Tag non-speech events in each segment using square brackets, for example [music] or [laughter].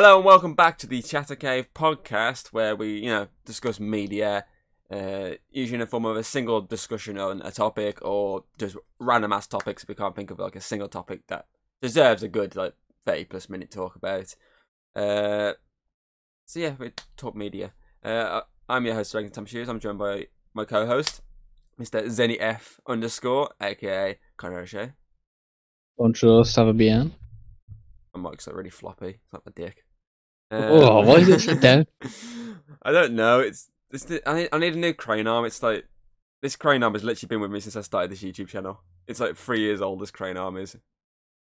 Hello and welcome back to the Chatter Cave podcast, where we, you know, discuss media, uh, usually in the form of a single discussion on a topic or just random ass topics. We can't think of like a single topic that deserves a good like thirty plus minute talk about. Uh, so yeah, we talk media. Uh, I'm your host, Regan Tom Shoes. I'm joined by my co-host, Mr. Zenny F underscore, aka Connor O'Shea. Bonjour, ça va bien? My mic's like really floppy. It's like my dick. Oh, why is it [laughs] down? I don't know. It's, it's the, I, need, I need a new crane arm. It's like this crane arm has literally been with me since I started this YouTube channel. It's like three years old. This crane arm is.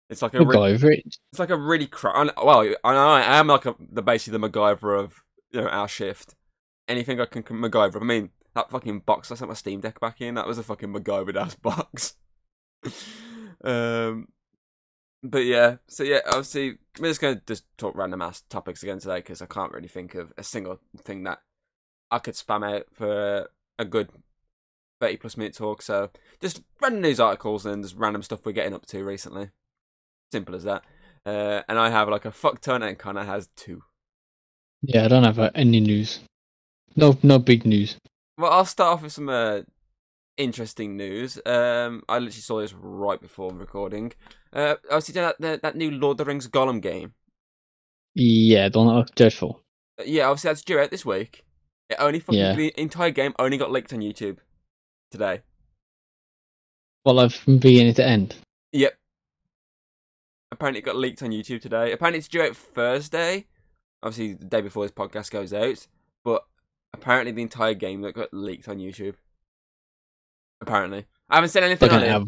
It's like a MacGyver it. it's like a really cra- well, I, I am like a, the basically the MacGyver of you know our shift. Anything I can MacGyver. I mean that fucking box I sent my Steam Deck back in. That was a fucking MacGyver ass [laughs] box. [laughs] um, but yeah, so yeah, obviously we're just gonna just talk random ass topics again today because I can't really think of a single thing that I could spam out for a good thirty plus minute talk. So just random news articles and just random stuff we're getting up to recently. Simple as that. Uh, and I have like a fuck ton, and Connor has two. Yeah, I don't have uh, any news. No, no big news. Well, I'll start off with some uh, interesting news. Um, I literally saw this right before recording. Uh, I was that, that that new Lord of the Rings Gollum game. Yeah, don't look dreadful. Uh, Yeah, obviously that's due out this week. It only fucking Yeah. the entire game only got leaked on YouTube today. Well, I've from beginning to end. Yep. Apparently it got leaked on YouTube today. Apparently it's due out Thursday. Obviously the day before this podcast goes out. But apparently the entire game that got leaked on YouTube. Apparently. I haven't seen anything Like on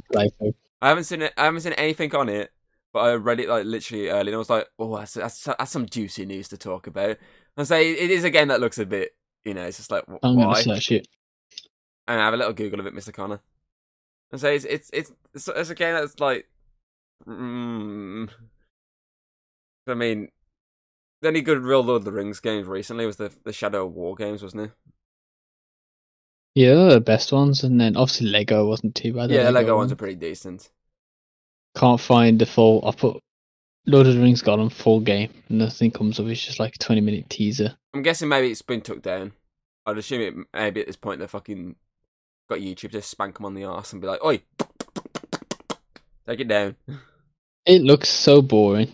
it. I haven't seen it. I haven't seen anything on it, but I read it like literally early, and I was like, "Oh, that's that's, that's some juicy news to talk about." And say it is a game that looks a bit, you know, it's just like wh- I'm gonna why? search it. And I have a little Google of it, Mister Connor. And say it's it's it's it's, it's a game that's like, mm, I mean, the only good real Lord of the Rings games recently was the the Shadow of War games, wasn't it? Yeah, they're the best ones, and then obviously Lego wasn't too bad. yeah, the Lego one. ones are pretty decent. Can't find the full. I put Lord of the Rings Gollum full game. Nothing comes up. It's just like a twenty minute teaser. I'm guessing maybe it's been took down. I'd assume it maybe at this point they fucking got YouTube to spank them on the ass and be like, "Oi, take it down." It looks so boring.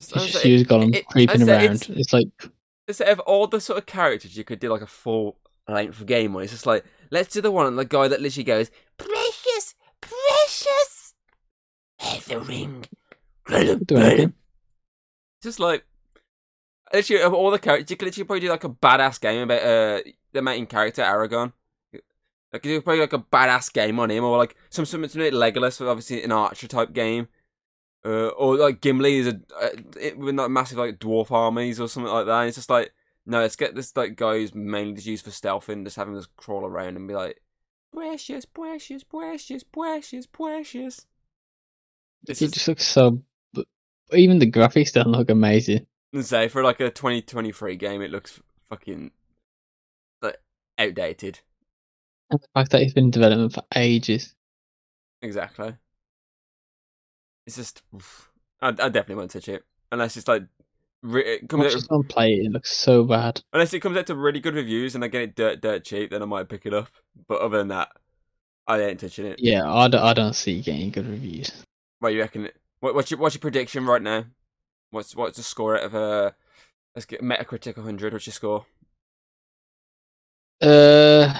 It's So- so just you got 'em it- creeping around. it's- It's like Instead of all the sort of characters you could do like a full length game on, it's just like let's do the one on the guy that literally goes, "Precious, precious, here's the ring." Just like literally of all the characters, you could literally probably do like a badass game about uh the main character Aragorn. Like you could probably like a badass game on him, or like some some some Legolas, obviously an Archer type game, uh, or like Gimli is a uh, it, with like massive like dwarf armies or something like that. And it's just like no, let's get this like guy who's mainly just used for stealth and just having just crawl around and be like precious, precious, precious, precious, precious. This it is just looks so. Even the graphics don't look amazing. and say for like a 2023 game, it looks fucking like outdated. And the fact that it's been in development for ages. Exactly. It's just. I, I definitely won't touch it unless it's like, re- it comes out, someone play it. It looks so bad. unless it comes out to really good reviews and I get it dirt dirt cheap, then I might pick it up. But other than that, I ain't touching it. Yeah, I don't, I don't see getting good reviews. What you reckon? What, what's your what's your prediction right now? What's what's the score out of uh, let's get Metacritic 100. What's your score? Uh,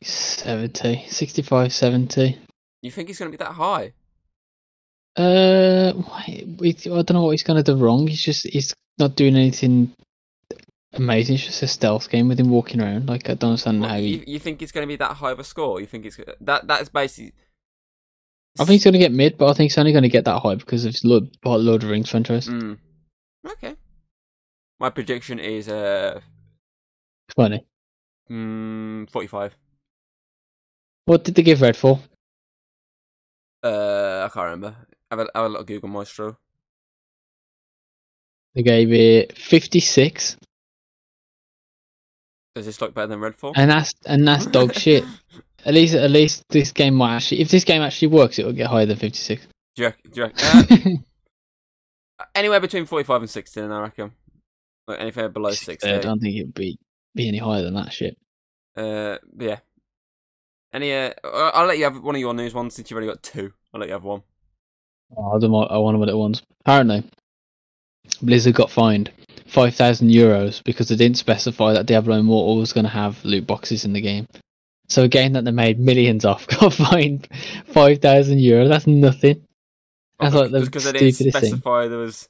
70, 65, 70. You think it's gonna be that high? Uh, I don't know what he's gonna do wrong. He's just he's not doing anything amazing. It's just a stealth game with him walking around. Like I don't understand What, how you, he. you think it's gonna be that high of a score? You think it's that that's basically I think he's gonna get mid, but I think he's only gonna get that high because of Lord, Lord of the Rings franchise. Mm. Okay. My prediction is uh Funny. mm, 45. What did they give Redfall? Uh, I can't remember. Have a, have a little Google Maestro. They gave it fifty six, Does this look better than Redfall? and that's and that's dog [laughs] shit. At least at least this game might actually. If this game actually works, it will get higher than fifty six. Do you reckon? Do you reckon? [laughs] Uh, anywhere between forty-five and 16 I reckon. Like anything below sixty. I don't think it'd be be any higher than that shit. Uh, yeah. Any? Uh, I'll let you have one of your news ones since you've only got two. I'll let you have one. Oh, I don't want, I want them at once. Apparently, Blizzard got fined five thousand euros because they didn't specify that Diablo Immortal was going to have loot boxes in the game. So a game that they made millions off [laughs] got fined five thousand euros. That's nothing. That's like the because they didn't stupidest thing. specify there was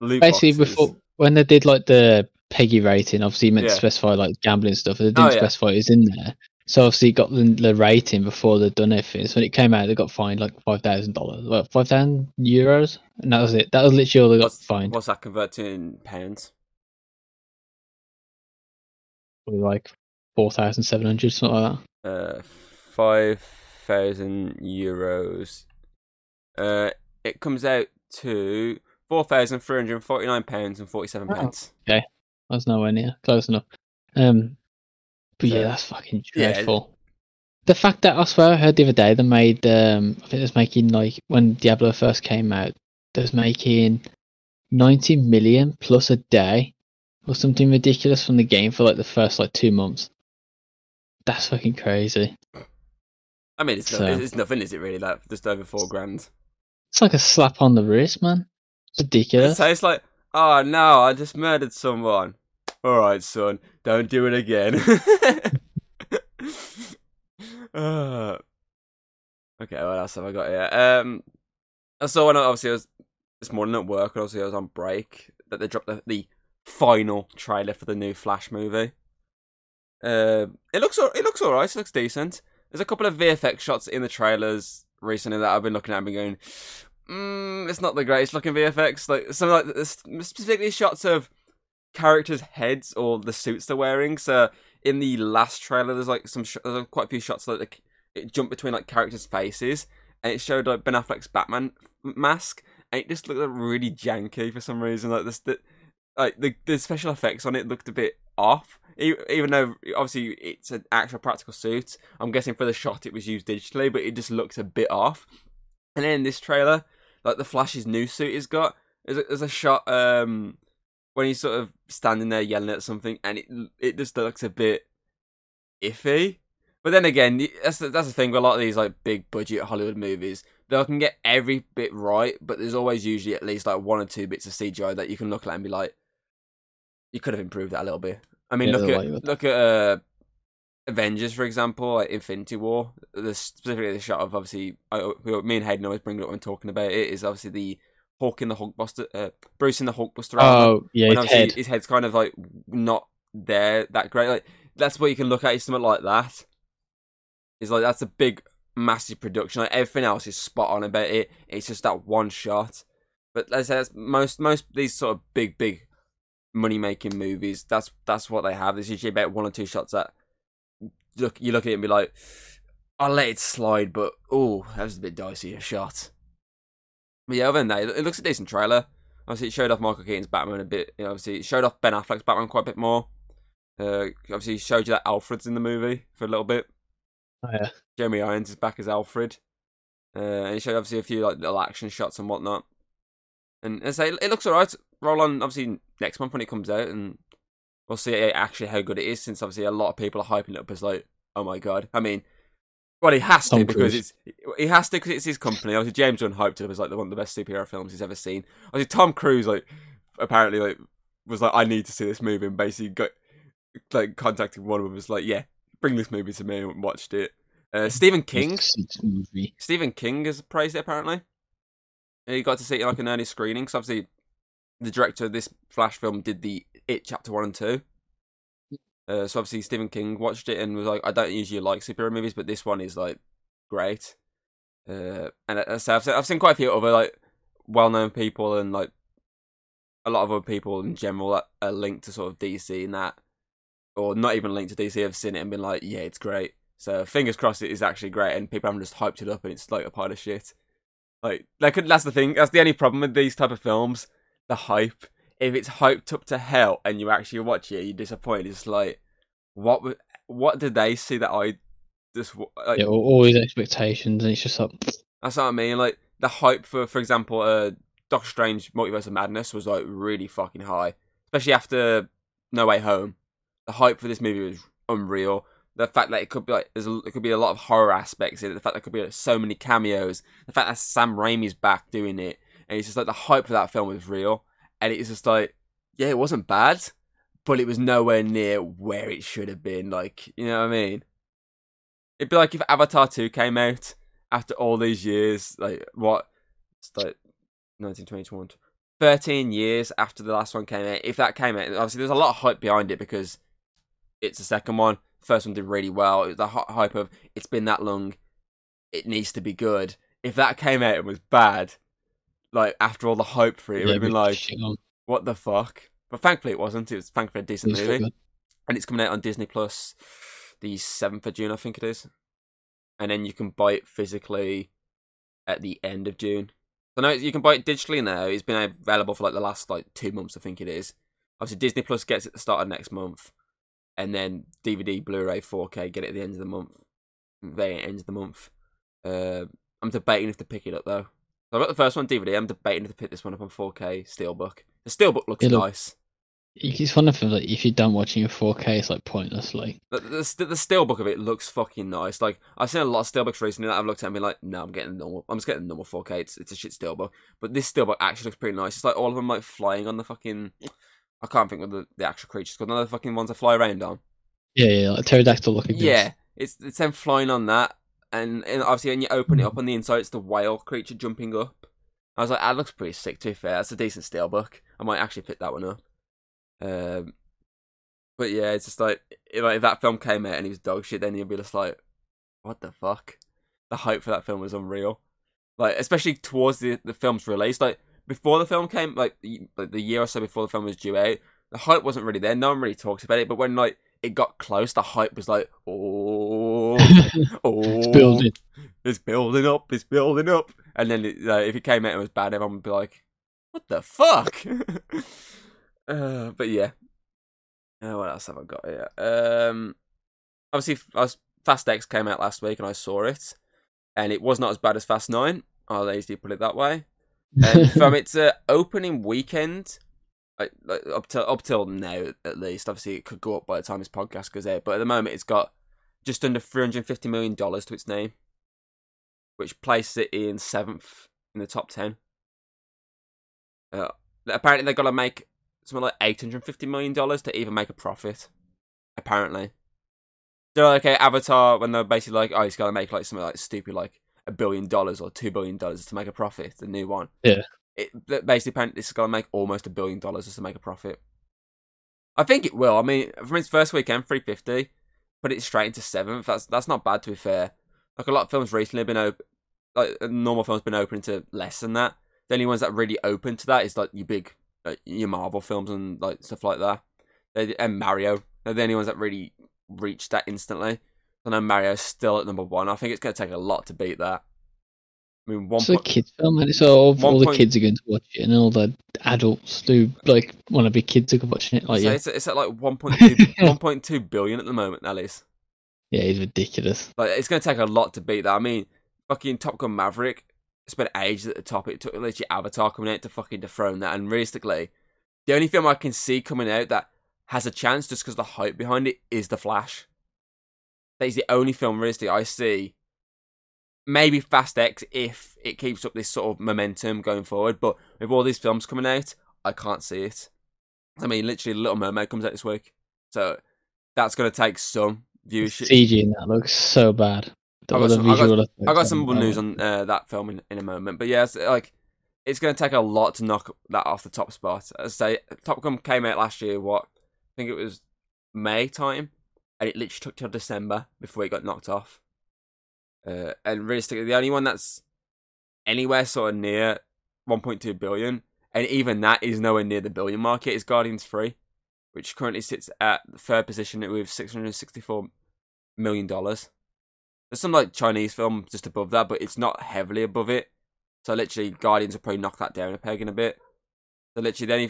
loot Basically, boxes. before when they did like the PEGI rating, obviously meant Yeah. to specify like gambling stuff. They oh, didn't Oh, yeah. specify it was in there. So obviously, got the, the rating before they'd done anything. So when it came out, they got fined like five thousand dollars, well, five thousand euros, and that was it. That was literally all they got What's, fined. what's that convert to in pounds? Probably like four thousand seven hundred, something like that. Uh, five thousand euros. Uh, it comes out to four thousand three hundred forty-nine pounds and forty seven pence. Okay. That's nowhere near close enough. Um, but yeah, Yeah. that's fucking Yeah. dreadful. The fact that I swear I heard the other day they made, um, I think it was making like when Diablo first came out, they was making ninety million plus a day or something ridiculous from the game for like the first like two months. That's fucking crazy. I mean, it's, So- no, it's nothing, is it? Really, Like just over four grand. It's like a slap on the wrist, man. It's ridiculous. So it's like, oh no, I just murdered someone. All right, son, don't do it again. Uh, [laughs] okay, what else have I got here? Um, I saw when I, obviously I was this morning at work, and obviously I was on break that they dropped the, the final trailer for the new Flash movie. Uh, it looks it looks alright. It looks decent. There's a couple of VFX shots in the trailers recently that I've been looking at and been going, mm, it's not the greatest looking VFX. Like some like specifically shots of characters' heads or the suits they're wearing. So in the last trailer, there's like some sh- there's quite a few shots like it jumped between like characters' faces, and it showed like Ben Affleck's Batman mask, and it just looked like, really janky for some reason. Like this, the, like the the special effects on it looked a bit off. Even though obviously it's an actual practical suit, I'm guessing for the shot it was used digitally, but it just looks a bit off. And then in this trailer, like the Flash's new suit he's got, there's a, there's a shot um when he's sort of standing there yelling at something, and it it just looks a bit iffy. But then again, that's the, that's the thing with a lot of these like big budget Hollywood movies. They can get every bit right, but there's always usually at least like one or two bits of CGI that you can look at and be like, you could have improved that a little bit. I mean, Yeah, look at like look at uh, Avengers for example, like Infinity War. The specifically the shot of obviously, I, me and Hayden always bring it up when talking about it. Is obviously the Hulk in the Hulkbuster, uh, Bruce in the Hulkbuster. Oh yeah, his head. his head's kind of like not there that great. Like that's what you can look at is something like that. Is like that's a big, massive production. Like everything else is spot on about it. It's just that one shot. But let's say that's most most these sort of big big money making movies. That's that's what they have. There's usually about one or two shots that look you look at it and be like, I'll let it slide, but oh, that was a bit dicey a shot. But yeah, other than that, it looks a decent trailer. Obviously, it showed off Michael Keaton's Batman a bit. You know, obviously, it showed off Ben Affleck's Batman quite a bit more. Uh, obviously, it showed you that Alfred's in the movie for a little bit. Oh, yeah. Jeremy Irons is back as Alfred. Uh, and it showed obviously a few like little action shots and whatnot. And as I say, it looks alright. Roll on obviously next month when it comes out, and we'll see actually how good it is. Since obviously a lot of people are hyping it up as like, oh my god. I mean, well, he has to Tom because Cruise. it's he has to because it's his company. Obviously, James Gunn hyped it up as like the one of the best superhero films he's ever seen. Obviously, Tom Cruise like apparently like was like, I need to see this movie, and basically got like contacted one of them was like, yeah, bring this movie to me and watched it. Uh, Stephen King, Stephen King has praised it apparently. He got to see it in like an early screening. So obviously, the director of this Flash film did the It chapter one and two. Uh, so obviously, Stephen King watched it and was like, "I don't usually like superhero movies, but this one is like great." Uh, and uh, so I've seen, I've seen quite a few other like well-known people and like a lot of other people in general that are linked to sort of DC and that, or not even linked to DC, have seen it and been like, "Yeah, it's great." So fingers crossed it is actually great, and people haven't just hyped it up and it's like a pile of shit. Like could that's the thing. That's the only problem with these type of films. The hype. If it's hyped up to hell and you actually watch it, you're disappointed. It's like, what? w- What did they see that I just like? Yeah, all, all his expectations, and it's just like That's what I mean. Like the hype for, for example, uh, Doctor Strange Multiverse of Madness was like really fucking high, especially after No Way Home. The hype for this movie was unreal. The fact that it could be like there's a, it could be a lot of horror aspects in it. The fact that there could be like, so many cameos. The fact that Sam Raimi's back doing it, and it's just like the hype for that film was real. And it's just like, yeah, it wasn't bad, but it was nowhere near where it should have been. Like, you know what I mean? It'd be like if Avatar 2 came out after all these years, like what? It's like 1921, 13 years after the last one came out. If that came out, obviously there's a lot of hype behind it because it's the second one. First one did really well. It was the hype of it's been that long, it needs to be good. If that came out and was bad, like after all the hype for it, it would have been like, what the fuck? But thankfully it wasn't. It was thankfully a decent movie, and it's coming out on Disney Plus the seventh of June, I think it is. And then you can buy it physically at the end of June. So now you can buy it digitally now. It's been available for like the last like two months, I think it is. Obviously, Disney Plus gets it at the start of next month, and then DVD, Blu-ray, 4K get it at the end of the month. Very end of the month. Uh, I'm debating if to pick it up though. So I got the first one DVD. I'm debating to pick this one up on 4K Steelbook. The Steelbook looks It'll- nice. It's one of them. Like, if you're done watching in 4K, it's like pointless. Like, The, the, the, steelbook of it looks fucking nice. Like I've seen a lot of steelbooks recently that I've looked at and been like, no, I'm getting normal. I'm just getting the normal 4K. It's, it's a shit steelbook. But this steelbook actually looks pretty nice. It's like all of them like flying on the fucking. I can't think of the, the actual creatures called. None of the fucking ones that fly around on. yeah, yeah, like pterodactyl looking. Yeah, it's it's them flying on that, and, and obviously when you open it up on the inside, it's the whale creature jumping up. I was like, that looks pretty sick. To be fair, that's a decent steelbook. I might actually pick that one up. Um, but yeah, it's just like if, like if that film came out and he was dog shit, then you'd be just like, what the fuck? The hype for that film was unreal. Like especially towards the the film's release, like before the film came, like the, like the year or so before the film was due out, the hype wasn't really there. No one really talks about it. But when like it got close, the hype was like, oh, oh, [laughs] it's building. it's building up, it's building up. And then it, uh, if it came out and was bad, everyone would be like, what the fuck? [laughs] uh, but yeah. Uh, what else have I got here? Um, obviously, I was, Fast X came out last week and I saw it. And it was not as bad as Fast 9. I'll easily put it that way. And [laughs] from its uh, opening weekend, like, like up till up till now at least, obviously it could go up by the time this podcast goes out. But at the moment, it's got just under three hundred fifty million dollars to its name, which places it in seventh in the top ten. Uh, apparently, they've got to make something like eight hundred fifty million dollars to even make a profit. Apparently, they're like, okay, Avatar when they're basically like, oh, he's got to make like something like stupid, like a billion dollars or two billion dollars to make a profit. The new one, Yeah. It basically apparently this is going to make almost a billion dollars just to make a profit. I think it will. I mean, from its first weekend, three fifty, put it straight into seventh. That's that's not bad to be fair. Like a lot of films recently have been open, like normal films been open to less than that. The only ones that really open to that is like your big, like, your Marvel films and like stuff like that. They, and Mario, they're the only ones that really reached that instantly. I know Mario's still at number one. I think it's to take a lot to beat that. I mean, one It's a kids film, and so all, all the point- kids are going to watch it, and all the adults who like want to be kids are watching it. Like, so yeah, it's, it's at like 1.2, 1.2 [laughs] billion at the moment, at least. yeah, it's ridiculous. Like it's going to take a lot to beat that. I mean, fucking Top Gun Maverick spent ages at the top. It took literally Avatar coming out to fucking dethrone that. And realistically, the only film I can see coming out that has a chance just because the hype behind it is The Flash. That is the only film realistically I see. Maybe Fast X if it keeps up this sort of momentum going forward. But with all these films coming out, I can't see it. I mean, literally, Little Mermaid comes out this week, so that's going to take some viewership. CG in that looks so bad. I got some- I got- I got some more news on uh, that film in, in a moment, but yeah, it's, like it's going to take a lot to knock that off the top spot. As I say, Top Gun came out last year. What I think it was May time, and it literally took till December before it got knocked off. Uh, and realistically, the only one that's anywhere sort of near 1.2 billion, and even that is nowhere near the billion market, is Guardians 3, which currently sits at the third position with 664 million dollars. There's some like Chinese film just above that, but it's not heavily above it. So literally, Guardians will probably knock that down a peg in a bit. So literally,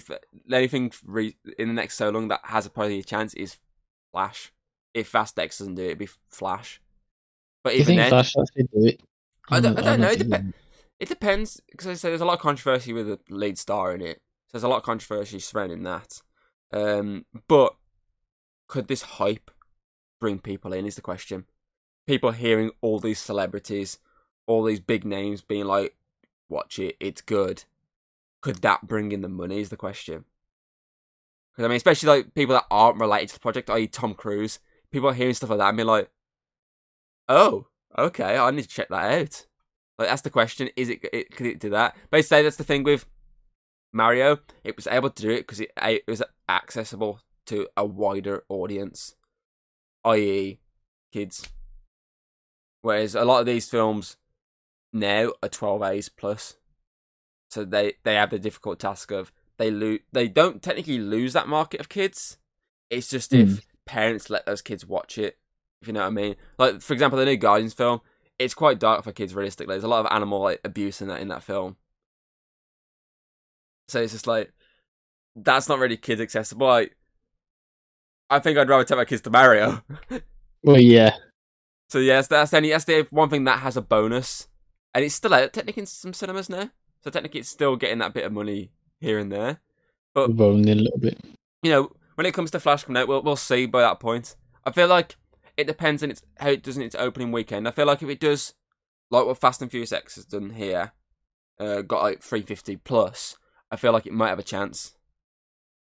the re- in the next so long that has a probably a chance is Flash. If Fast X doesn't do it, it'd be Flash. But Do even think then, actually do it? I don't- I don't know, it think depend- It depends because I say there's a lot of controversy with the lead star in it. So there's a lot of controversy surrounding that. Um, but could this hype bring people in? Is the question. People hearing all these celebrities, all these big names being like, "Watch it, it's good." Could that bring in the money? Is the question. Because I mean, especially like people that aren't related to the project, i.e., Tom Cruise. People are hearing stuff like that and being like, "Oh, okay, I need to check that out." Like that's the question: Is it, it could it do that? Basically, that's the thing with Mario. It was able to do it because it, it was accessible to a wider audience, i.e., kids. Whereas a lot of these films now are 12As plus, so they they have the difficult task of they lose they don't technically lose that market of kids. It's just Mm. if parents let those kids watch it, if you know what I mean. Like for example, the new Guardians film, it's quite dark for kids. Realistically, there's a lot of animal like abuse in that in that film. So it's just like that's not really kids accessible. Like, I think I'd rather take my kids to Mario. [laughs] Well, yeah. So yes, that's the only that's the one thing that has a bonus, and it's still out technically in some cinemas now. So technically, it's still getting that bit of money here and there. But Rolling in a little bit. you know, when it comes to Flash coming out, we'll we'll see by that point. I feel like it depends on its how it does in its opening weekend. I feel like if it does like what Fast and Furious X has done here, uh, got like 350 plus, I feel like it might have a chance.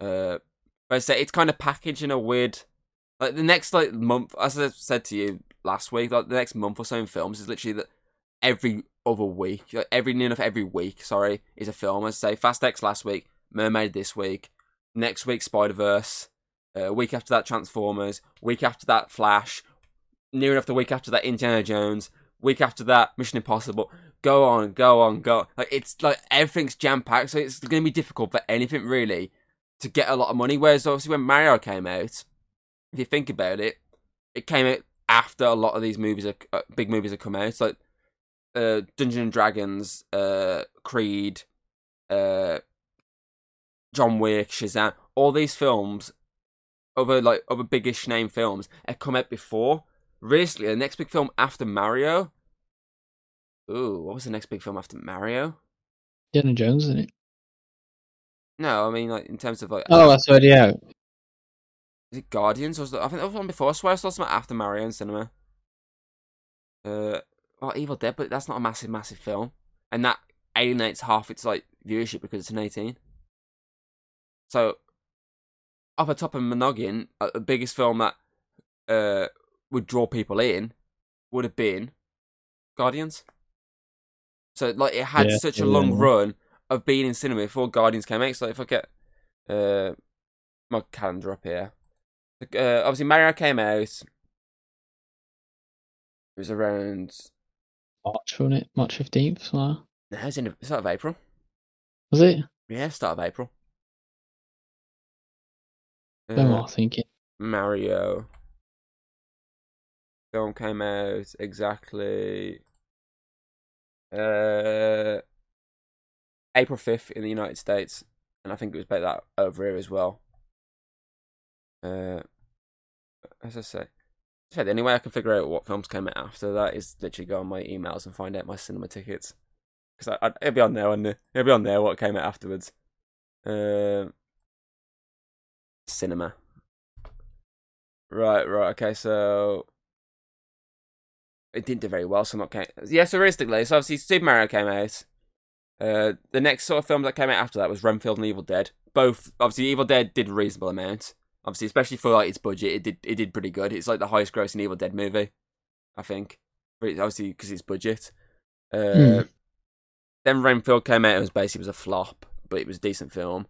Uh, but I say it's kind of packaged in a weird, like the next like month, as I said to you last week, like the next month or so in films is literally that every other week, like every near enough every week, sorry, is a film. As I say, Fast X last week, Mermaid this week, next week Spider Verse, uh, week after that Transformers, week after that Flash, near enough the week after that Indiana Jones, week after that Mission Impossible. Go on, go on, go. Like it's like everything's jam packed, so it's going to be difficult for anything really to get a lot of money. Whereas obviously when Mario came out, if you think about it, it came out after a lot of these movies, are, uh, big movies, have come out. It's like uh, Dungeons and Dragons, uh, Creed, uh, John Wick, Shazam. All these films, other like other biggish name films, have come out before. Recently, the next big film after Mario. Ooh, what was the next big film after Mario? Indiana Jones, isn't it? No, I mean like in terms of like Oh, that's already out. Is it Guardians? Or I think that was one before. I swear I saw something after Mario in cinema. Uh, well, Evil Dead, but that's not a massive, massive film, and that alienates half its like viewership because it's an eighteen. So, off the top of my noggin, uh, the biggest film that uh would draw people in would have been Guardians. So, like, it had Yeah, such a yeah, long yeah. run of being in cinema before Guardians came out. So, if I get uh my calendar up here. Uh, obviously, Mario came out. It was around. March, wasn't it? March 15th, something like. No, it was in the start of April. Was it? Yeah, start of April. I'm thinking. Mario. Film came out exactly. Uh, April fifth in the United States, and I think it was about that over here as well. Uh, as I say, so the only way I can figure out what films came out after that is literally go on my emails and find out my cinema tickets, because it'll be on there, it? It'll be on there what came out afterwards. Uh, cinema. Right, right, okay, so it didn't do very well, so I'm not counting. Yeah, so realistically, so obviously Super Mario came out. Uh, the next sort of film that came out after that was Renfield and Evil Dead. Both, obviously, Evil Dead did a reasonable amount. Obviously, especially for like its budget, it did it did pretty good. It's like the highest grossing Evil Dead movie, I think. But it's obviously, because it's budget. Uh, Hmm. Then Renfield came out and was basically was a flop, but it was a decent film.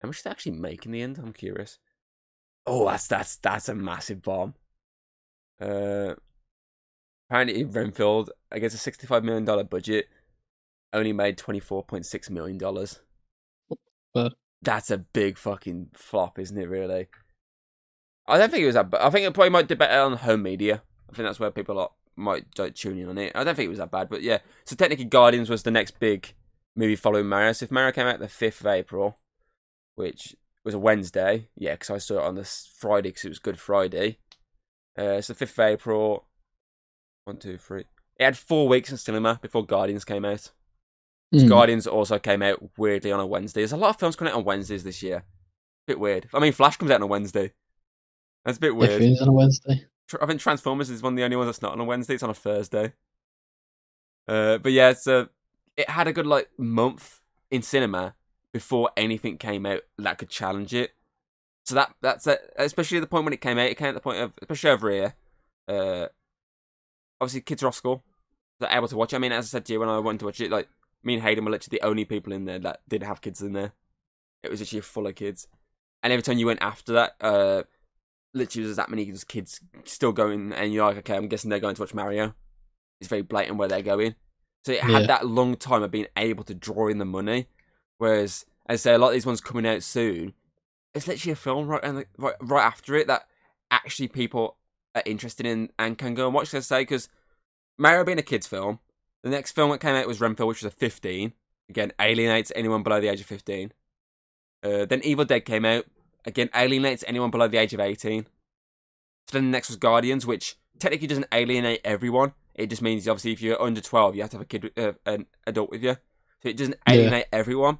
How much did they actually make in the end? I'm curious. Oh, that's that's that's a massive bomb. Uh, apparently Renfield against a sixty-five million dollar budget only made twenty-four point six million dollars. But- That's a big fucking flop, isn't it? Really. I don't think it was that. But I think it probably might do better on home media. I think that's where people are, might like, tune in on it. I don't think it was that bad, but yeah. So technically, Guardians was the next big movie following Mario. So if Mario came out the fifth of April, which was a Wednesday, yeah, because I saw it on this Friday because it was Good Friday. Uh, the fifth of April, one, two, three. It had four weeks in cinema before Guardians came out. Mm. Guardians also came out weirdly on a Wednesday. There's a lot of films coming out on Wednesdays this year. Bit weird. I mean, Flash comes out on a Wednesday. That's a bit weird. Everything's on a Wednesday. I think Transformers is one of the only ones that's not on a Wednesday. It's on a Thursday. Uh, but yeah, it's a, it had a good like month in cinema before anything came out that could challenge it. So that that's a, especially at the point when it came out. It came at the point of especially over here. Uh, obviously, kids are off school. They're able to watch. it. I mean, as I said to you when I went to watch it, like me and Hayden were literally the only people in there that didn't have kids in there. It was literally full of kids, and every time you went after that, uh, literally there's that many just kids still going, and you're like, okay, I'm guessing they're going to watch Mario. It's very blatant where they're going. So it had Yeah. that long time of being able to draw in the money. Whereas, as I say, a lot of these ones coming out soon, it's literally a film right and right, right after it that actually people are interested in and can go and watch. Let's say because Mario being a kids' film, the next film that came out was Renfield, which was a 15. Again, alienates anyone below the age of 15. Uh, then Evil Dead came out. Again, alienates anyone below the age of 18. So then the next was Guardians, which technically doesn't alienate everyone. It just means obviously if you're under 12, you have to have a kid, uh, an adult with you. So it doesn't Yeah. alienate everyone.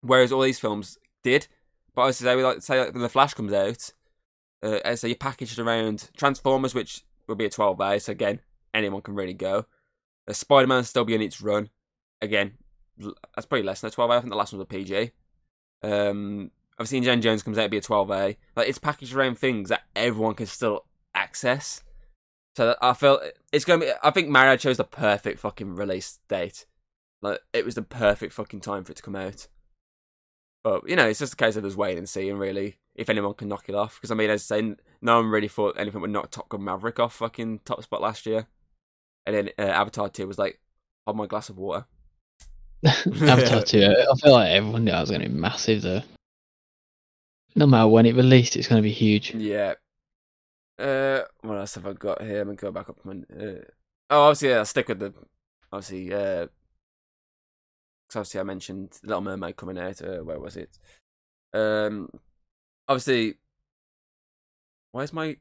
Whereas all these films did. But I say, we like say like when the Flash comes out, uh, so you packaged around Transformers, which will be a 12A. So again, anyone can really go. Uh, Spider Man still be in its run. Again, that's probably less than a 12A. I think the last one was a PG. Um, obviously, Indiana Jones comes out be a 12A. Like it's packaged around things that everyone can still access. So I feel it's gonna be. I think Mario chose the perfect fucking release date. Like it was the perfect fucking time for it to come out. But you know, it's just a case of just waiting and seeing really if anyone can knock it off. Because I mean, as I say, no one really thought anything would knock Top Gun Maverick off fucking top spot last year. And then uh, Avatar two was like, "Hold my glass of water." [laughs] Avatar 2, I feel like everyone knew that was going to be massive though. No matter when it released, it's going to be huge. Yeah. Uh, what else have I got here? I'm gonna go back up. My, uh, oh, obviously, yeah, I'll stick with the. Obviously, uh, 'cause obviously, I mentioned Little Mermaid coming out. Uh, where was it? Um, obviously, why is my?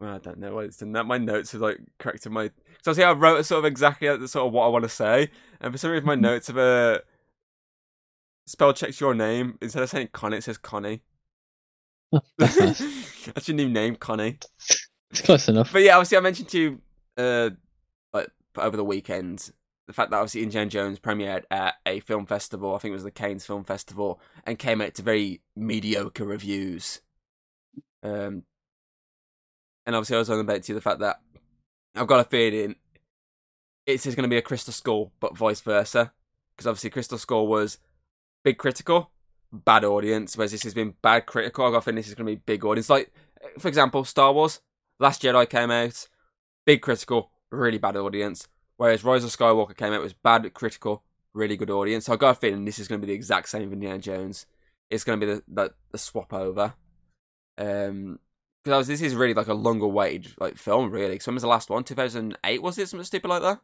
Well, I don't know why it's done that. My notes are like correcting my. So obviously, I wrote sort of exactly sort of what I want to say, and for some reason, my notes have a spell checks your name instead of saying Connie, it says Connie. That's. That's your new name, Connie. It's close enough. But yeah, obviously, I mentioned to you, uh, like over the weekend, the fact that obviously Indiana Jones premiered at a film festival. I think it was the Cannes Film Festival, and came out to very mediocre reviews. Um, and obviously, I was on about to the fact that I've got a feeling it's going to be a Crystal Skull, but vice versa, because obviously Crystal Skull was big critical, bad audience, whereas this has been bad critical. I've got a feeling this is going to be big audience. Like, for example, Star Wars. Last Jedi came out, big critical, really bad audience. Whereas Rise of Skywalker came out was bad critical, really good audience. So I got a feeling this is going to be the exact same with Indiana Jones. It's going to be the the, the swap over. Um, because this is really like a longer waited like film, really. So when was the last one? Two thousand eight was it? Something stupid like that.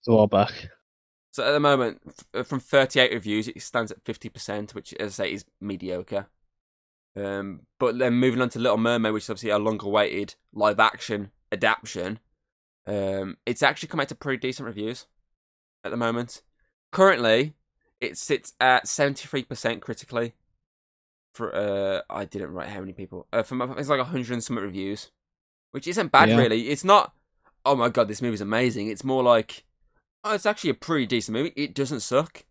It's a while back. So at the moment, f- from 38 reviews, it stands at 50%, which, as I say, is mediocre. Um, but then moving on to Little Mermaid, which is obviously a longer waited live action adaptation, um, it's actually come out to pretty decent reviews at the moment. Currently, it sits at 73% critically. For uh, I didn't write how many people. Uh, it's like 100 and some reviews, which isn't bad Yeah. really. It's not. Oh my god, this movie's amazing. It's more like Oh, it's actually a pretty decent movie. It doesn't suck.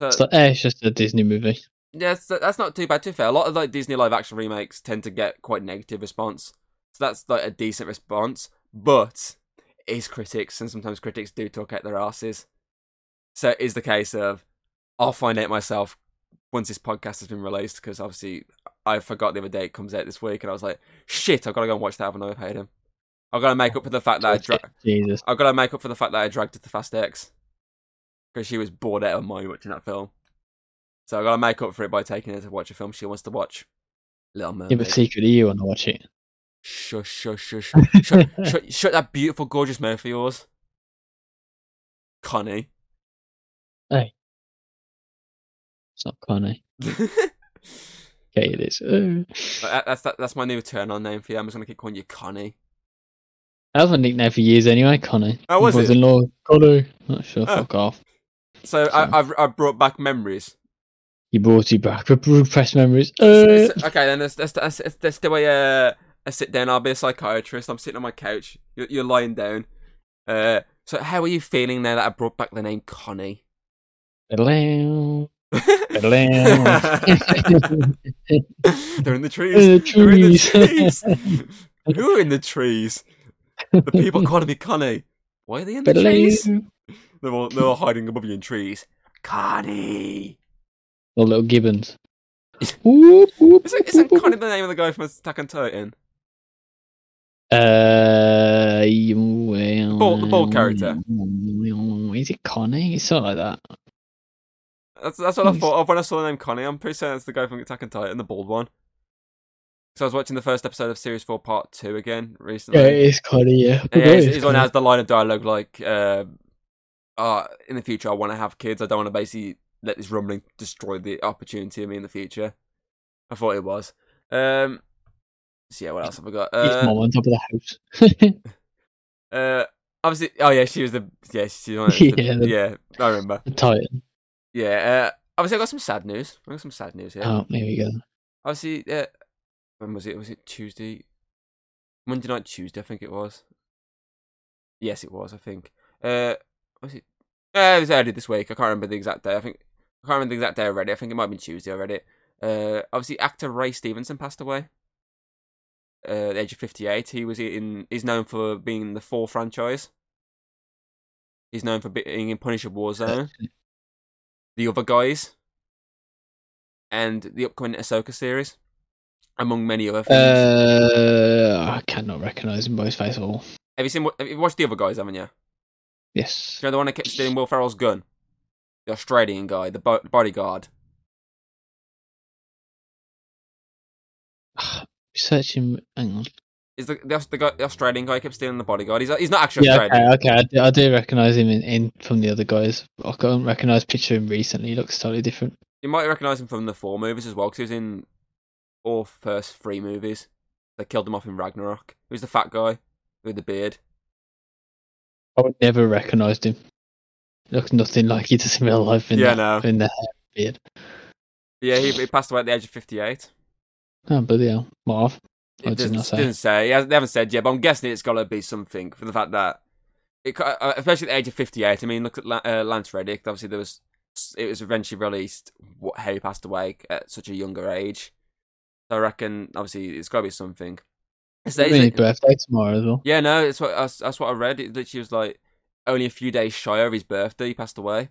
So, It's, like, eh, it's just a Disney movie. yeah, that's, that's not too bad. To be fair, a lot of like Disney live action remakes tend to get quite negative response, so that's like a decent response. But is critics, and sometimes critics do talk out their asses. So it is the case of I'll find out myself once this podcast has been released because obviously I forgot the other day it comes out this week, and I was like, shit, I've got to go and watch that. Haven't I paid him? I've got to make up for the fact that I dra- Jesus. I've got to make up for the fact that I dragged her to Fast X because she was bored out of mind watching that film. So I've got to make up for it by taking her to watch a film she wants to watch. Little Yeah, Mermaid. but secretly you want to watch it. Shush, shush, shush. [laughs] shut, shut, shut that beautiful, gorgeous mouth of yours. Connie. Hey. It's not Connie. [laughs] Okay, it is. Uh, That- that's, that, that's my new turn on name for you. I'm just going to keep calling you Connie. that was my nickname for years anyway, Connie. Oh, was it? in law Connie. Not sure, Oh. fuck off. So I, I've I've brought back memories. You brought you back. Repressed memories. Uh, so- okay, then let's let's, let's, let's do a uh, a sit down. I'll be a psychiatrist. I'm sitting on my couch. You're, you're lying down. Uh, so how are you feeling now that I brought back the name Connie? Ba-da-lam, [laughs] They're ba-da-lam. in the trees. Uh, They're in the trees. trees. [laughs] Who are in the trees? The people [laughs] calling me Connie. Why are they in the trees? They're all, they're all hiding above you in trees. Connie. The little gibbons. Isn't, isn't Connie the name of the guy from Attack on Titan? Uh, well, the bald character. Is it Connie? It's something like that. That's that's what I thought of when I saw the name Connie. I'm pretty certain it's the guy from Attack on Titan, the bald one. So I was watching the first episode of Series Four Part Two again recently. Yeah, it is Connie. Yeah, And yeah, he's, he's one has the line of dialogue like, uh, uh, "In the future, I want to have kids. I don't want to basically let this rumbling destroy the opportunity of me in the future." I thought it was. Um, so yeah, what else have I got? Uh, mom on top of the house. [laughs] uh, obviously, oh yeah, she was the yeah, she's one the, [laughs] Yeah, the- yeah, I remember. the Titan. Yeah, uh, obviously, I got some sad news. I got some sad news here. Oh, there we go. Obviously, uh, when was it? Was it Tuesday? Monday night, Tuesday, I think it was. Yes, it was. I think. Uh, was it? Uh, it was early this week. I can't remember the exact day. I think I can't remember the exact day already. I think it might have been Tuesday already. Uh, obviously, actor Ray Stevenson passed away. Uh, at the age of fifty-eight, he was in. He's known for being in the Thor franchise. He's known for being in Punisher Warzone, the other guys, and the upcoming Ahsoka series, among many other things. Uh, I cannot recognise him by his face at all. have you seen? Have you watched the other guys? Haven't you? Yes. You know the one that kept stealing Will Ferrell's gun, the Australian guy, the bo- bodyguard. [sighs] Searching. Hang on. Is the, the the, guy, the Australian guy kept stealing the bodyguard? He's he's not actually Yeah, Australian. okay, okay. I do, I do recognise him in, in from the other guys. I can't recognise picture of him recently. He looks totally different. You might recognise him from the Thor movies as well, because he was in all first three movies. They killed him off in Ragnarok. He was the fat guy with the beard. I would never recognised him. He looks nothing like he does in real life. In Yeah, that, no. In the hair beard. Yeah, he, he passed away at the age of fifty-eight. Oh, bloody hell. Marv. It doesn't, say? doesn't say. They haven't said yet, but I'm guessing it's got to be something for the fact that, it, uh, especially at the age of 58. I mean, look at uh, Lance Reddick. Obviously, there was it was eventually released what, how he passed away at such a younger age. So I reckon, obviously, it's got to be something. It's, It's his birthday tomorrow as well. yeah, no, it's what that's, that's what I read. It literally was like only a few days shy of his birthday. He passed away.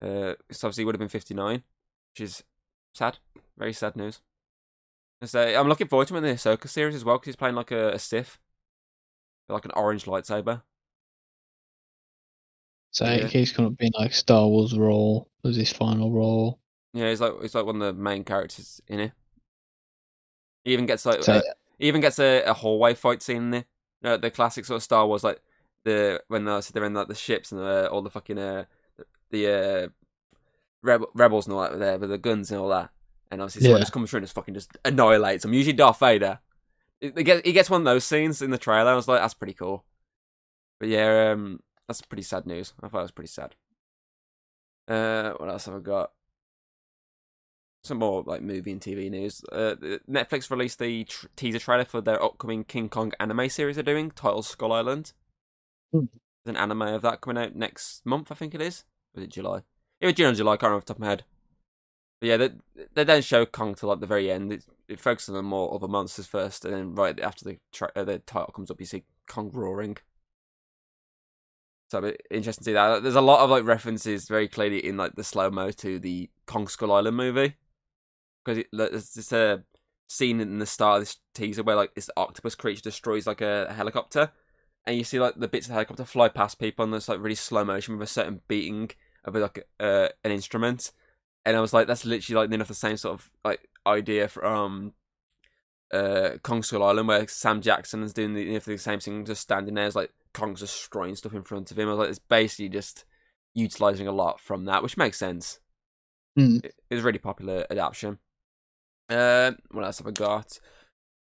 Uh, so obviously, he would have been 59, which is sad. Very sad news. So I'm looking forward to him in the Ahsoka series as well because he's playing like a, a Sith, like an orange lightsaber. So Yeah. he's kind of be like Star Wars role was his final role. Yeah, he's like he's like one of the main characters in it. He even gets like So uh, he even gets a, a hallway fight scene in there. You know, the classic sort of Star Wars like the when they're, they're in like the ships and uh, all the fucking uh, the uh, rebel, rebels and all that there with the guns and all that. And obviously someone Yeah. just comes through and just fucking just annihilates them. Usually Darth Vader. He gets, he gets one of those scenes in the trailer. I was like, that's pretty cool. But yeah, um, that's pretty sad news. I thought it was pretty sad. Uh, what else have I got? Some more like movie and TV news. Uh, Netflix released the tr- teaser trailer for their upcoming King Kong anime series they're doing, titled Skull Island. Hmm. There's an anime of that coming out next month, I think it is. Was it July? It was June or July, I can't remember off the top of my head. But yeah, they, they don't show Kong till like the very end. It, it focuses on more other monsters first, and then right after the tra- uh, the title comes up, you see Kong roaring. So interesting to see that. There's a lot of like references very clearly in like the slow mo to the Kong Skull Island movie because there's this uh, scene in the start of this teaser where like this octopus creature destroys like a, a helicopter, and you see like the bits of the helicopter fly past people, and there's like really slow motion with a certain beating of like uh, an instrument, and I was like, that's literally like enough the same sort of like idea from uh, Kong Skull Island where Sam Jackson is doing the, you know, the same thing, just standing there, as like Kong's destroying stuff in front of him. I was like, it's basically just utilizing a lot from that, which makes sense. Hmm. It, it was a really popular adaptation. Uh, what else have I got?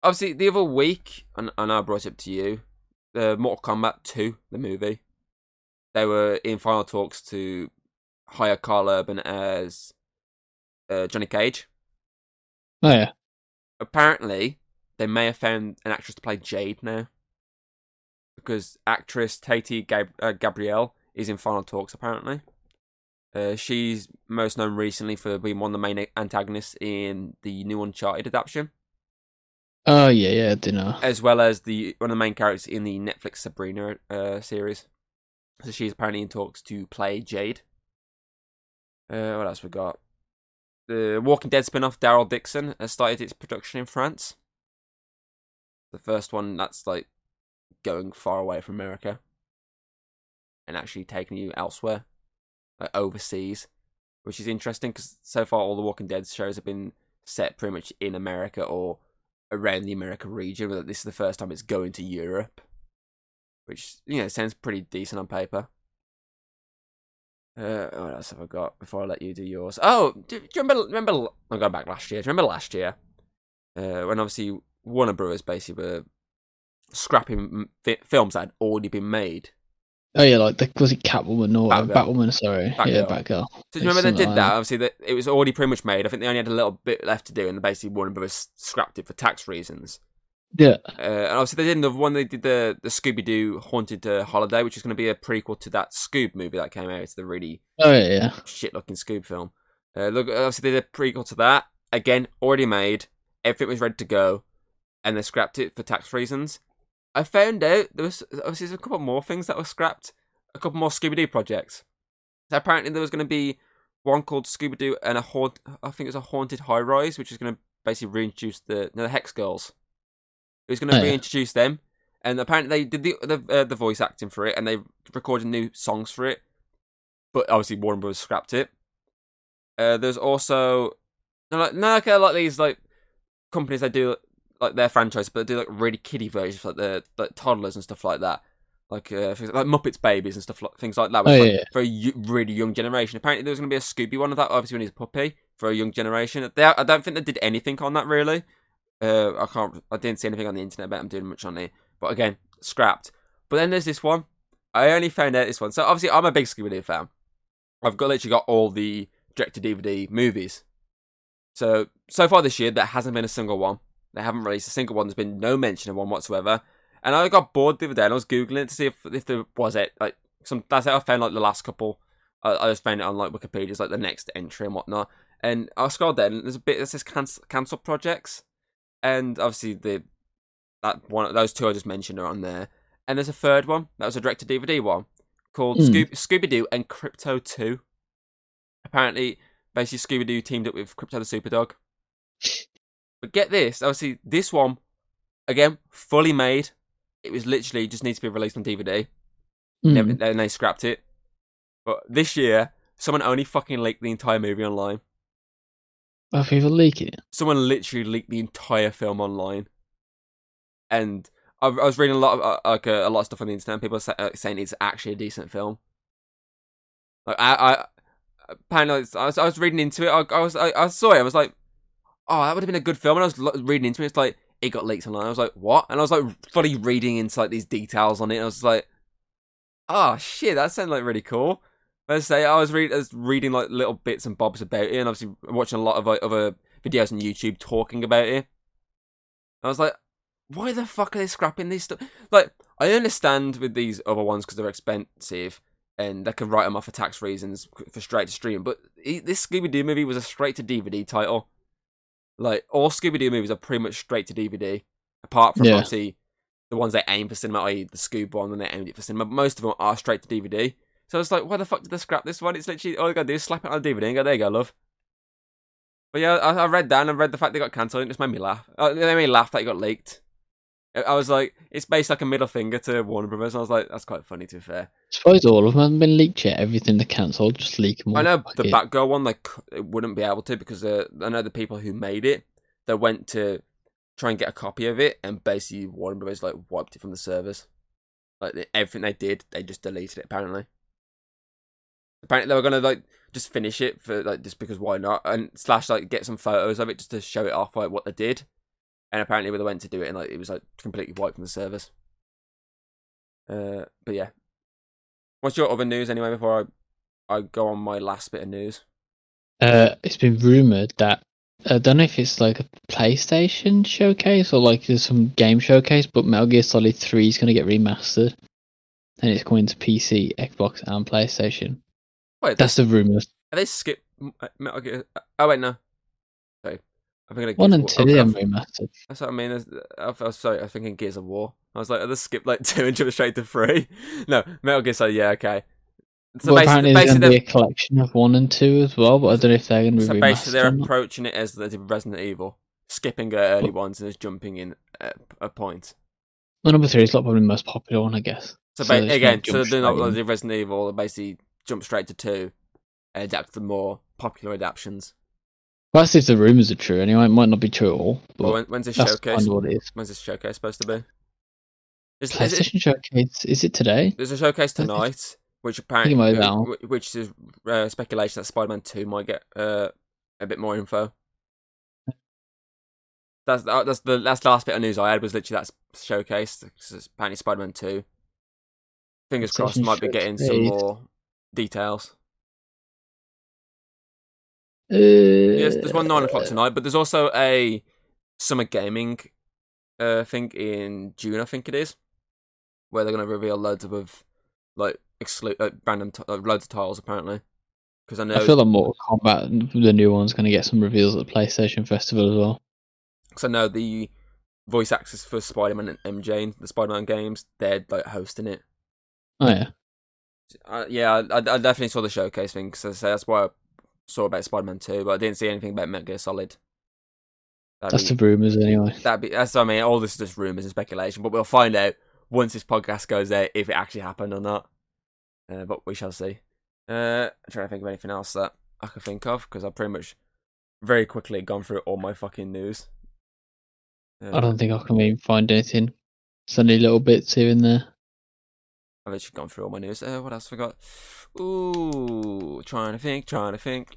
Obviously, the other week, and I I brought it up to you, the Mortal Kombat 2, the movie. they were in final talks to hire Karl Urban as uh, Johnny Cage. Oh yeah. Apparently, they may have found an actress to play Jade now, because actress Tati Gab- uh, Gabrielle is in final talks. Apparently, uh, she's most known recently for being one of the main antagonists in the new Uncharted adaptation, Oh yeah, yeah. I do know. as well as the one of the main characters in the Netflix Sabrina uh, series. So she's apparently in talks to play Jade. Uh, what else we got? The Walking Dead spin-off Daryl Dixon has started its production in France. The first one that's like going far away from America and actually taking you elsewhere, like overseas, which is interesting because so far all the Walking Dead shows have been set pretty much in America or around the America region. But this is the first time it's going to Europe, which you know sounds pretty decent on paper. Uh, what else have I got before I let you do yours? Oh, do, do you remember? Remember? I'm going back last year. Do you remember last year? Uh, when obviously Warner Brothers basically were scrapping films that had already been made. Oh yeah, like the, was it Catwoman or Batgirl. Batwoman? Sorry, yeah, Batgirl. Batgirl. So do you remember they did like that? Obviously, that it was already pretty much made. I think they only had a little bit left to do, and basically Warner Brothers scrapped it for tax reasons. Yeah, Uh, and obviously, they did the one they did the the Scooby Doo Haunted uh, Holiday, which is going to be a prequel to that Scoob movie that came out. It's the really oh yeah, yeah. shit looking Scoob film. Uh, look, obviously they did a prequel to that. Again, already made. Everything was ready to go, and they scrapped it for tax reasons. I found out there was obviously there's a couple more things that were scrapped. A couple more Scooby Doo projects. So apparently there was going to be one called Scooby Doo and a haunt. I think it was a haunted high rise, which is going to basically reintroduce the the Hex Girls. It was going to Oh, yeah. reintroduce them, and apparently they did the the, uh, the voice acting for it, and they recorded new songs for it. But obviously Warner Bros. scrapped it. Uh, there's also no, like no, like, uh, like these like companies that do like their franchise, but they do like really kiddie versions, like the like toddlers and stuff like that, like uh, things like Muppets Babies and stuff like things like that. which Oh, is, like, yeah, yeah. for a y- really young generation. Apparently, there was going to be a Scooby one of that. Obviously, when he's a puppy for a young generation. They, I don't think they did anything on that really. Uh, I can't. I didn't see anything on the internet about them doing much on it. But again, scrapped. But then there's this one. I only found out this one. So obviously, I'm a big Scooby Doo fan. I've got literally got all the direct to DVD movies. So so far this year, there hasn't been a single one. They haven't released a single one. There's been no mention of one whatsoever. And I got bored the other day, and I was googling it to see if if there was it like some. That's how I found like the last couple. I, I just found it on like Wikipedia, it's like the next entry and whatnot. And I scrolled down, and there's a bit that says cancel cancel projects, and obviously the that one those two I just mentioned are on there. And there's a third one that was a direct to DVD one called. Scoob- Scooby Doo and Krypto Too. Apparently, basically Scooby Doo teamed up with Krypto the Superdog. But get this, obviously this one again fully made. It was literally just needs to be released on DVD. Mm. Then they scrapped it. But this year, someone only fucking leaked the entire movie online. People it. Someone literally leaked the entire film online. And I, I was reading a lot of uh, like uh, a lot of stuff on the internet. People say, uh, saying it's actually a decent film. Like I, I apparently I was, I was reading into it. I, I was I, I saw it. I was like, oh, that would have been a good film. And I was reading into it. It's like it got leaked online. I was like, what? And I was like fully reading into like these details on it. I was like, oh shit, that sounds like really cool. I say, I was, read, I was reading like little bits and bobs about it, and obviously watching a lot of like, other videos on YouTube talking about it. I was like, why the fuck are they scrapping these stuff? Like, I understand with these other ones because they're expensive and they can write them off for tax reasons for straight to stream. But this Scooby Doo movie was a straight to DVD title. Like all Scooby Doo movies are pretty much straight to DVD, apart from Yeah. obviously the ones they aim for cinema, i.e. the Scoob one when they aimed it for cinema. But most of them are straight to DVD. So I was like, why the fuck did they scrap this one? It's literally all you gotta do is slap it on DVD and go, there you go, love. But yeah, I, I read that and I read the fact they got cancelled. and It just made me laugh. Uh, they made me laugh that it got leaked. I- I was like, it's based like a middle finger to Warner Brothers. And I was like, that's quite funny to be fair. suppose all of them haven't been leaked yet. Everything they cancelled, just leak them all. I know the it. Batgirl one, like, it wouldn't be able to because uh, I know the people who made it, they went to try and get a copy of it, and basically Warner Brothers like wiped it from the servers. Like everything they did, they just deleted it. Apparently, apparently they were gonna like just finish it for like just because why not, and slash like get some photos of it just to show it off like what they did. And apparently, when they went to do it, and like it was like completely wiped from the servers. Uh, but yeah, What's your other news anyway? Before I I go on my last bit of news. Uh, it's been rumored that I don't know if it's like a PlayStation showcase or like there's some game showcase, but Metal Gear Solid Three is going to get remastered, and it's going to PC, Xbox, and PlayStation. Wait, That's the rumors. Are they skip uh, Metal Gear? Oh wait, no. Sorry, I'm thinking of One and two. I'm- remastered. That's what I mean. I was sorry. I was thinking Gears of War. I was like, are they skip like [laughs] two and jump straight to three? [laughs] No, Metal Gear Solid. Yeah, okay. So well, basically, apparently there's basically, going to be they're, a collection of one and two as well, but I don't know if they're going to be so basically they're approaching it as they did Resident Evil, skipping uh, early ones and just jumping in at a point. Well, number three is like probably the most popular one, I guess. So, So ba- again, so they're not like the Resident Evil. They basically jump straight to two, and adapt the more popular adaptions. Well, that's if the rumors are true. Anyway, it might not be true at all. Well, when, when's this showcase? kind of what it is. When's this showcase supposed to be? Is, is it, PlayStation showcase is it today? there's a showcase tonight, which apparently, uh, that one. wh- which is uh, speculation that Spider-Man Two might get uh, a bit more info. That's that- that's the that's last bit of news I had was literally that showcase. 'cause it's apparently Spider-Man Two. Fingers crossed, might be getting some more details. Uh, Yes, there's one nine o'clock tonight, but there's also a summer gaming uh thing in June, I think it is, where they're gonna reveal loads of, of like exclude like, random t- uh, loads of tiles apparently. Because I know, I feel like Mortal Kombat, the new one's going to get some reveals at the PlayStation Festival as well. cause I know the voice actors for Spider-Man and MJ the Spider-Man games, they're like hosting it. Oh yeah, Uh, yeah, I, I definitely saw the showcase thing because that's why I saw about Spider-Man Two, but I didn't see anything about Metal Gear Solid. That'd that's be- the rumors anyway. That'd be that's what I mean. All this is just rumors and speculation, but we'll find out once this podcast goes out if it actually happened or not. Uh, but we shall see. Uh, I'm trying to think of anything else that I could think of because I've pretty much very quickly gone through all my fucking news. Uh, I don't think I can even find anything. It's only little bits here and there. I've actually gone through all my news. Uh, what else have I got? Ooh, trying to think, trying to think.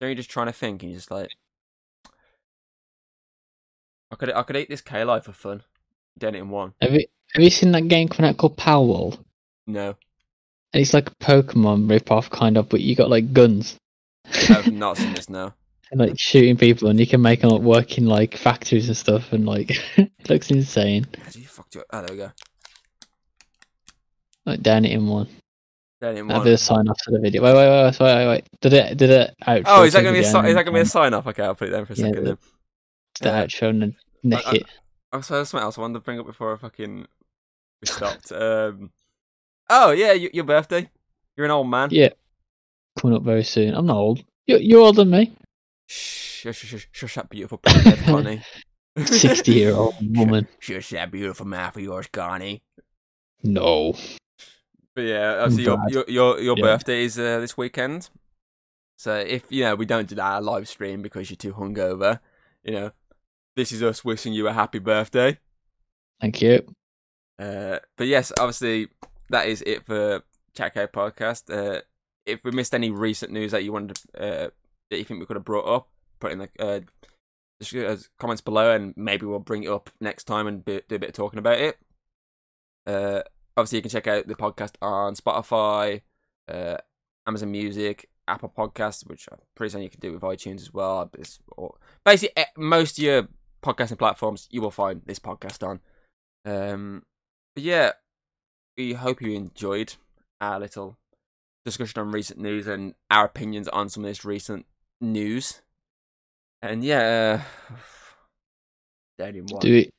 Then you're just trying to think, and you're just like, I could, I could eat this K life for fun. Done it in one. Have you have you seen that game coming out called Palworld? No, And it's like a Pokemon rip-off kind of, but you got like guns. I've not seen [laughs] this. now. and like shooting people, and you can make them like, work in like factories and stuff, and like [laughs] it looks insane. He fucked you? up? Oh, there we go. Like down it in one. Done it in That'd one. be the sign off to the video. Wait, wait, wait, wait, wait, wait. Did it? Did it outro? Oh, is that gonna be a video si- is that gonna be a sign off? Okay, I'll put it down for a Yeah, second. the- then. the uh, outro and then neck I- I- it? Oh, so there's something else I wanted to bring up before I fucking we stopped. um. Oh yeah, y- your birthday. You're an old man. Yeah, coming up very soon. I'm not old. You're, you're older than me. Shh, shush, shush, shush that beautiful pretty [laughs] Connie. Sixty year old [laughs] woman. Shush that beautiful mouth of yours, Connie. No. But yeah, obviously your your your, your Yeah. birthday is uh, this weekend. So if you know we don't do that live stream because you're too hungover, you know, this is us wishing you a happy birthday. Thank you. Uh, but yes, obviously that is it for Chat Cave Podcast. Uh, if we missed any recent news that you wanted to, uh, that you think we could have brought up, put in the uh, uh, comments below, and maybe we'll bring it up next time and be, do a bit of talking about it. Uh, obviously, you can check out the podcast on Spotify, uh, Amazon Music, Apple Podcasts, which I'm pretty certain you can do with iTunes as well. It's, or, basically, eh, most of your podcasting platforms you will find this podcast on. Um, but yeah, we hope you enjoyed our little discussion on recent news and our opinions on some of this recent news. And yeah, uh. [sighs] Do it.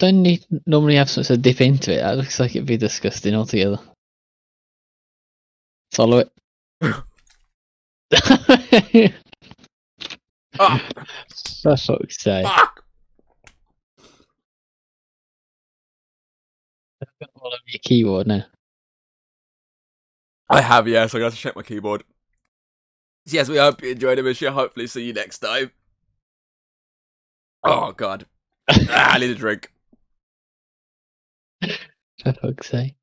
Don't need normally have something to dip into it. That looks like it'd be disgusting altogether. Follow it. [laughs] Ah, For fuck's sake. fuck! All over your keyboard now. I have, yes. I got to check my keyboard. So yes, we hope you enjoyed the shall hopefully see you next time. Oh god, ah, I need a drink. For fuck's sake.